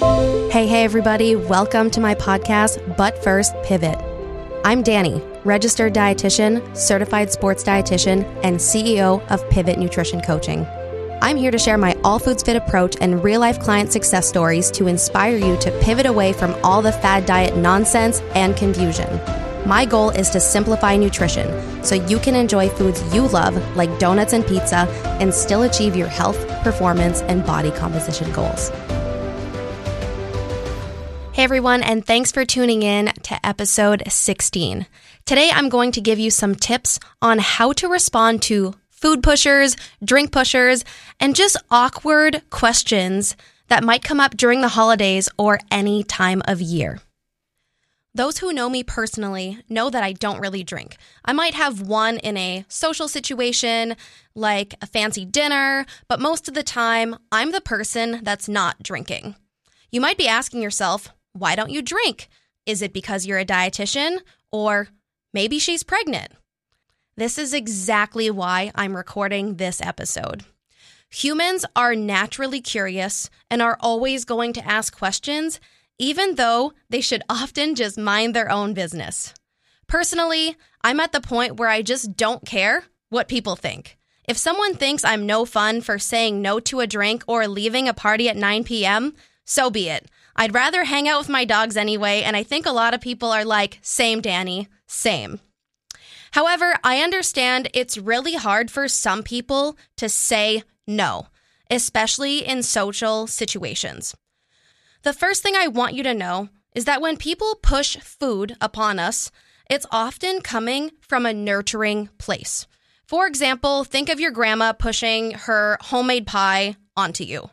Hey, hey, everybody, welcome to my podcast, But First Pivot. I'm Dani, registered dietitian, certified sports dietitian, and CEO of Pivot Nutrition Coaching. I'm here to share my all foods fit approach and real life client success stories to inspire you to pivot away from all the fad diet nonsense and confusion. My goal is to simplify nutrition so you can enjoy foods you love, like donuts and pizza, and still achieve your health, performance, and body composition goals. Everyone, and thanks for tuning in to episode 16. Today I'm going to give you some tips on how to respond to food pushers, drink pushers, and just awkward questions that might come up during the holidays or any time of year. Those who know me personally know that I don't really drink. I might have one in a social situation, like a fancy dinner, but most of the time, I'm the person that's not drinking. You might be asking yourself, why don't you drink? Is it because you're a dietitian? Or maybe she's pregnant? This is exactly why I'm recording this episode. Humans are naturally curious and are always going to ask questions, even though they should often just mind their own business. Personally, I'm at the point where I just don't care what people think. If someone thinks I'm no fun for saying no to a drink or leaving a party at 9 p.m., so be it. I'd rather hang out with my dogs anyway, and I think a lot of people are like, same, Dani, same. However, I understand it's really hard for some people to say no, especially in social situations. The first thing I want you to know is that when people push food upon us, it's often coming from a nurturing place. For example, think of your grandma pushing her homemade pie onto you.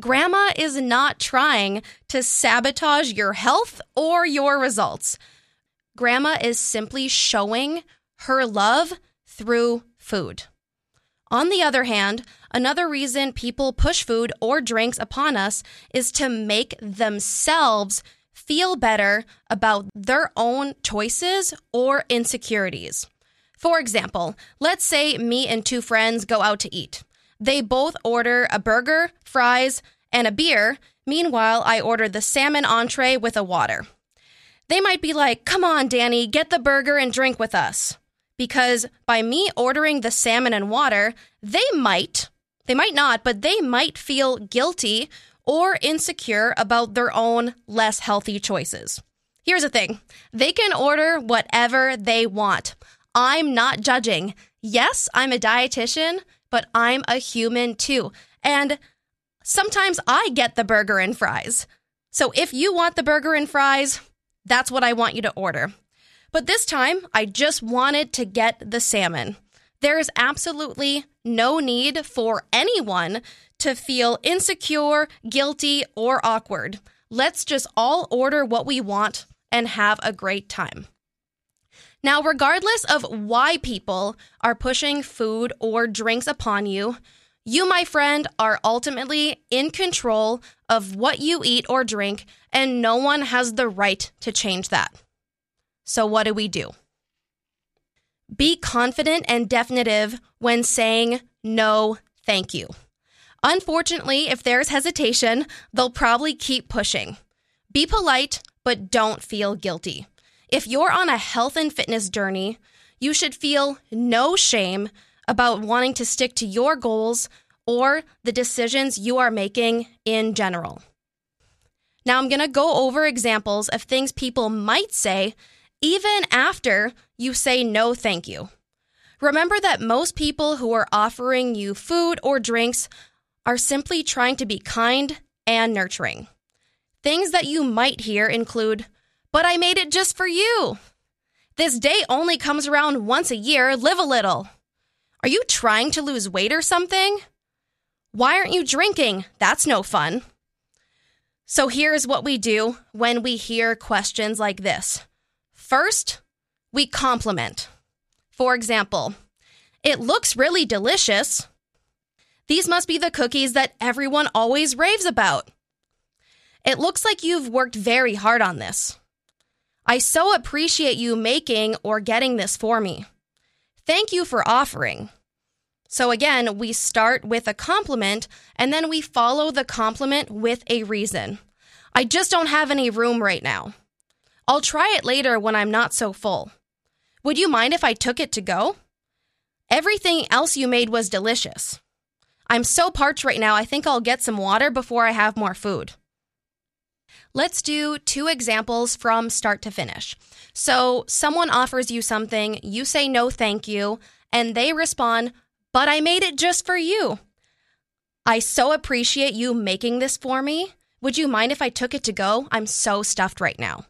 Grandma is not trying to sabotage your health or your results. Grandma is simply showing her love through food. On the other hand, another reason people push food or drinks upon us is to make themselves feel better about their own choices or insecurities. For example, let's say me and two friends go out to eat. They both order a burger, fries, and a beer. Meanwhile, I order the salmon entree with a water. They might be like, Come on, Dani, get the burger and drink with us because by me ordering the salmon and water, they might, they might not, but they might feel guilty or insecure about their own less healthy choices. Here's the thing they can order whatever they want. I'm not judging. Yes, I'm a dietitian, but I'm a human too. And sometimes I get the burger and fries. So if you want the burger and fries, that's what I want you to order. But this time, I just wanted to get the salmon. There is absolutely no need for anyone to feel insecure, guilty, or awkward. Let's just all order what we want and have a great time. Now, regardless of why people are pushing food or drinks upon you, you, my friend, are ultimately in control of what you eat or drink, and no one has the right to change that. So, what do we do? Be confident and definitive when saying no, thank you. Unfortunately, if there's hesitation, they'll probably keep pushing. Be polite, but don't feel guilty. If you're on a health and fitness journey, you should feel no shame about wanting to stick to your goals or the decisions you are making in general. Now, I'm going to go over examples of things people might say even after you say no thank you. Remember that most people who are offering you food or drinks are simply trying to be kind and nurturing. Things that you might hear include, but I made it just for you. This day only comes around once a year, live a little. Are you trying to lose weight or something? Why aren't you drinking? That's no fun. So here's what we do when we hear questions like this First, we compliment. For example, it looks really delicious. These must be the cookies that everyone always raves about. It looks like you've worked very hard on this. I so appreciate you making or getting this for me. Thank you for offering. So, again, we start with a compliment and then we follow the compliment with a reason. I just don't have any room right now. I'll try it later when I'm not so full. Would you mind if I took it to go? Everything else you made was delicious. I'm so parched right now, I think I'll get some water before I have more food. Let's do two examples from start to finish. So, someone offers you something, you say no, thank you, and they respond, But I made it just for you. I so appreciate you making this for me. Would you mind if I took it to go? I'm so stuffed right now.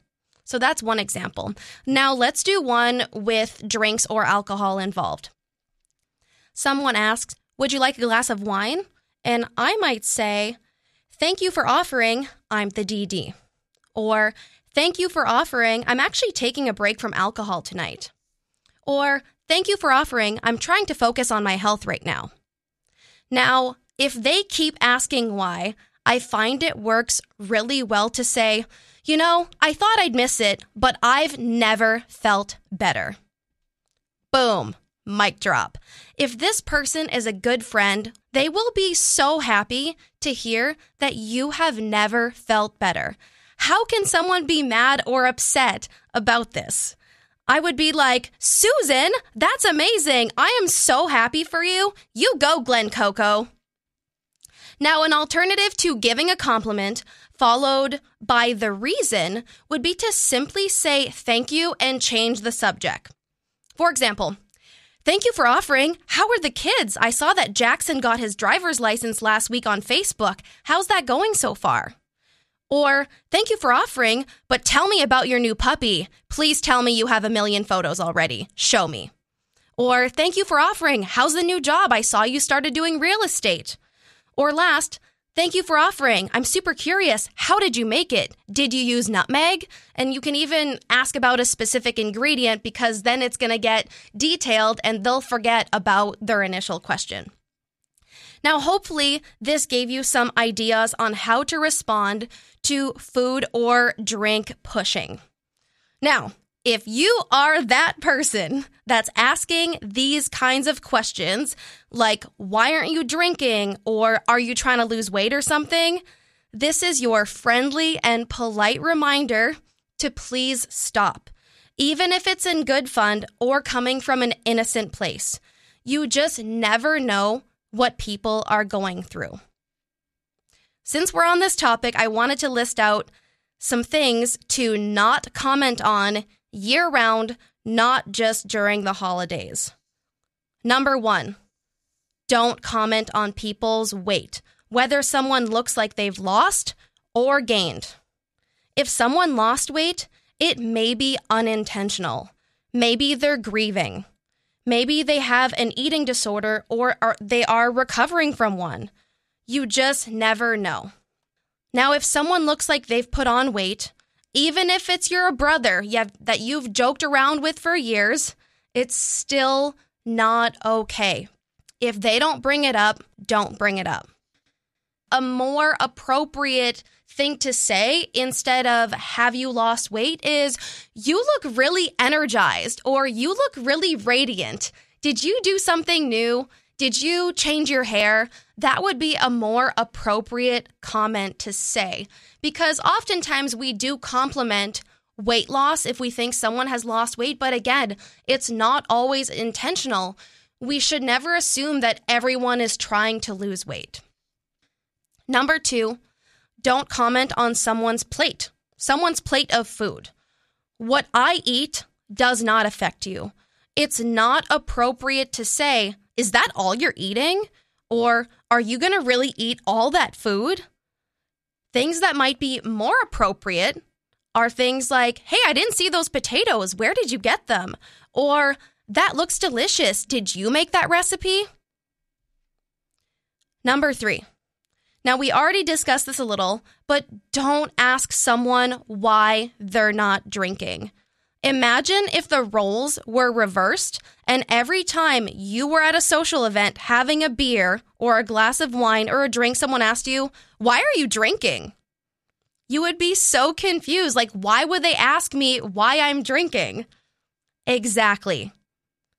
So, that's one example. Now, let's do one with drinks or alcohol involved. Someone asks, Would you like a glass of wine? And I might say, Thank you for offering. I'm the DD. Or, Thank you for offering. I'm actually taking a break from alcohol tonight. Or, Thank you for offering. I'm trying to focus on my health right now. Now, if they keep asking why, I find it works really well to say, you know, I thought I'd miss it, but I've never felt better. Boom mic drop. If this person is a good friend, they will be so happy to hear that you have never felt better. How can someone be mad or upset about this? I would be like, Susan, that's amazing. I am so happy for you. You go, Glen Coco. Now, an alternative to giving a compliment, followed by the reason, would be to simply say thank you and change the subject. For example, Thank you for offering. How are the kids? I saw that Jackson got his driver's license last week on Facebook. How's that going so far? Or, thank you for offering, but tell me about your new puppy. Please tell me you have a million photos already. Show me. Or, thank you for offering. How's the new job? I saw you started doing real estate. Or last, Thank you for offering. I'm super curious. How did you make it? Did you use nutmeg? And you can even ask about a specific ingredient because then it's going to get detailed and they'll forget about their initial question. Now, hopefully, this gave you some ideas on how to respond to food or drink pushing. Now, if you are that person that's asking these kinds of questions, like, why aren't you drinking? Or are you trying to lose weight or something? This is your friendly and polite reminder to please stop, even if it's in good fun or coming from an innocent place. You just never know what people are going through. Since we're on this topic, I wanted to list out some things to not comment on year round, not just during the holidays. Number one, don't comment on people's weight, whether someone looks like they've lost or gained. If someone lost weight, it may be unintentional. Maybe they're grieving. Maybe they have an eating disorder or are, they are recovering from one. You just never know. Now, if someone looks like they've put on weight, even if it's your brother you have, that you've joked around with for years, it's still not okay. If they don't bring it up, don't bring it up. A more appropriate thing to say instead of have you lost weight is you look really energized or you look really radiant. Did you do something new? Did you change your hair? That would be a more appropriate comment to say because oftentimes we do compliment weight loss if we think someone has lost weight, but again, it's not always intentional. We should never assume that everyone is trying to lose weight. Number two, don't comment on someone's plate, someone's plate of food. What I eat does not affect you. It's not appropriate to say, is that all you're eating? Or are you going to really eat all that food? Things that might be more appropriate are things like, hey, I didn't see those potatoes. Where did you get them? Or, that looks delicious. Did you make that recipe? Number three. Now, we already discussed this a little, but don't ask someone why they're not drinking. Imagine if the roles were reversed and every time you were at a social event having a beer or a glass of wine or a drink, someone asked you, Why are you drinking? You would be so confused. Like, why would they ask me why I'm drinking? Exactly.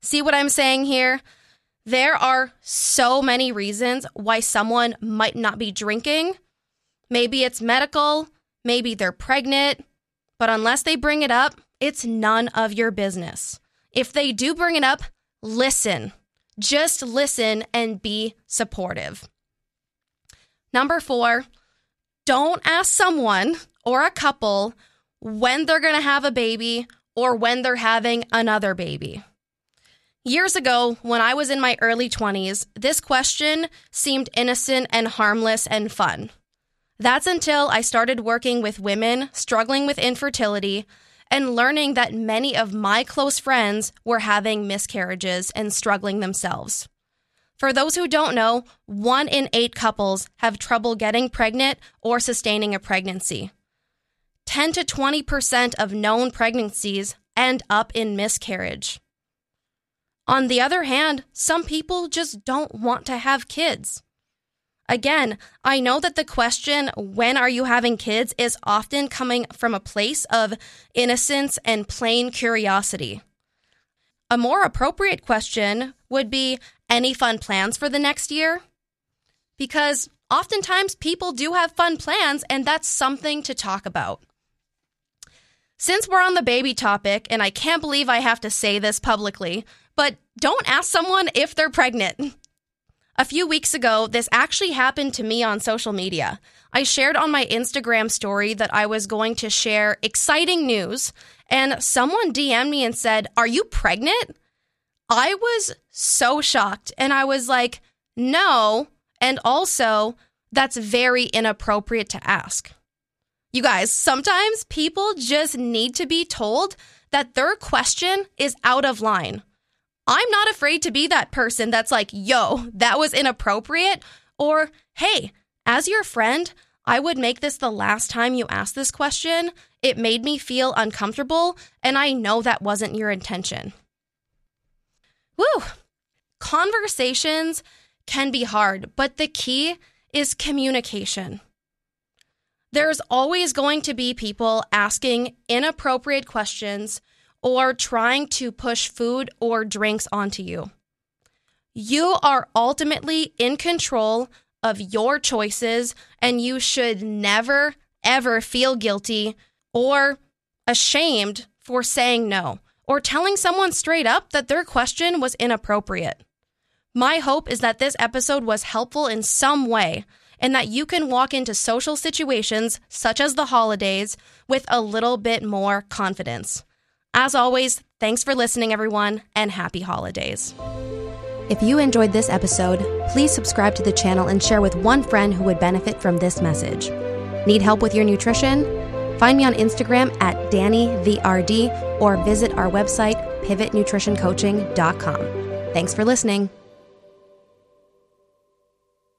See what I'm saying here? There are so many reasons why someone might not be drinking. Maybe it's medical, maybe they're pregnant, but unless they bring it up, it's none of your business. If they do bring it up, listen. Just listen and be supportive. Number four, don't ask someone or a couple when they're going to have a baby or when they're having another baby. Years ago, when I was in my early 20s, this question seemed innocent and harmless and fun. That's until I started working with women struggling with infertility and learning that many of my close friends were having miscarriages and struggling themselves. For those who don't know, one in eight couples have trouble getting pregnant or sustaining a pregnancy. 10 to 20% of known pregnancies end up in miscarriage. On the other hand, some people just don't want to have kids. Again, I know that the question, when are you having kids, is often coming from a place of innocence and plain curiosity. A more appropriate question would be any fun plans for the next year? Because oftentimes people do have fun plans, and that's something to talk about. Since we're on the baby topic, and I can't believe I have to say this publicly, but don't ask someone if they're pregnant. A few weeks ago, this actually happened to me on social media. I shared on my Instagram story that I was going to share exciting news, and someone DM'd me and said, Are you pregnant? I was so shocked, and I was like, No. And also, that's very inappropriate to ask. You guys, sometimes people just need to be told that their question is out of line. I'm not afraid to be that person that's like, yo, that was inappropriate. Or, hey, as your friend, I would make this the last time you ask this question. It made me feel uncomfortable, and I know that wasn't your intention. Woo! Conversations can be hard, but the key is communication. There's always going to be people asking inappropriate questions or trying to push food or drinks onto you. You are ultimately in control of your choices, and you should never, ever feel guilty or ashamed for saying no or telling someone straight up that their question was inappropriate. My hope is that this episode was helpful in some way and that you can walk into social situations, such as the holidays, with a little bit more confidence. As always, thanks for listening, everyone, and happy holidays. If you enjoyed this episode, please subscribe to the channel and share with one friend who would benefit from this message. Need help with your nutrition? Find me on Instagram at Dani the RD or visit our website, pivotnutritioncoaching.com. Thanks for listening.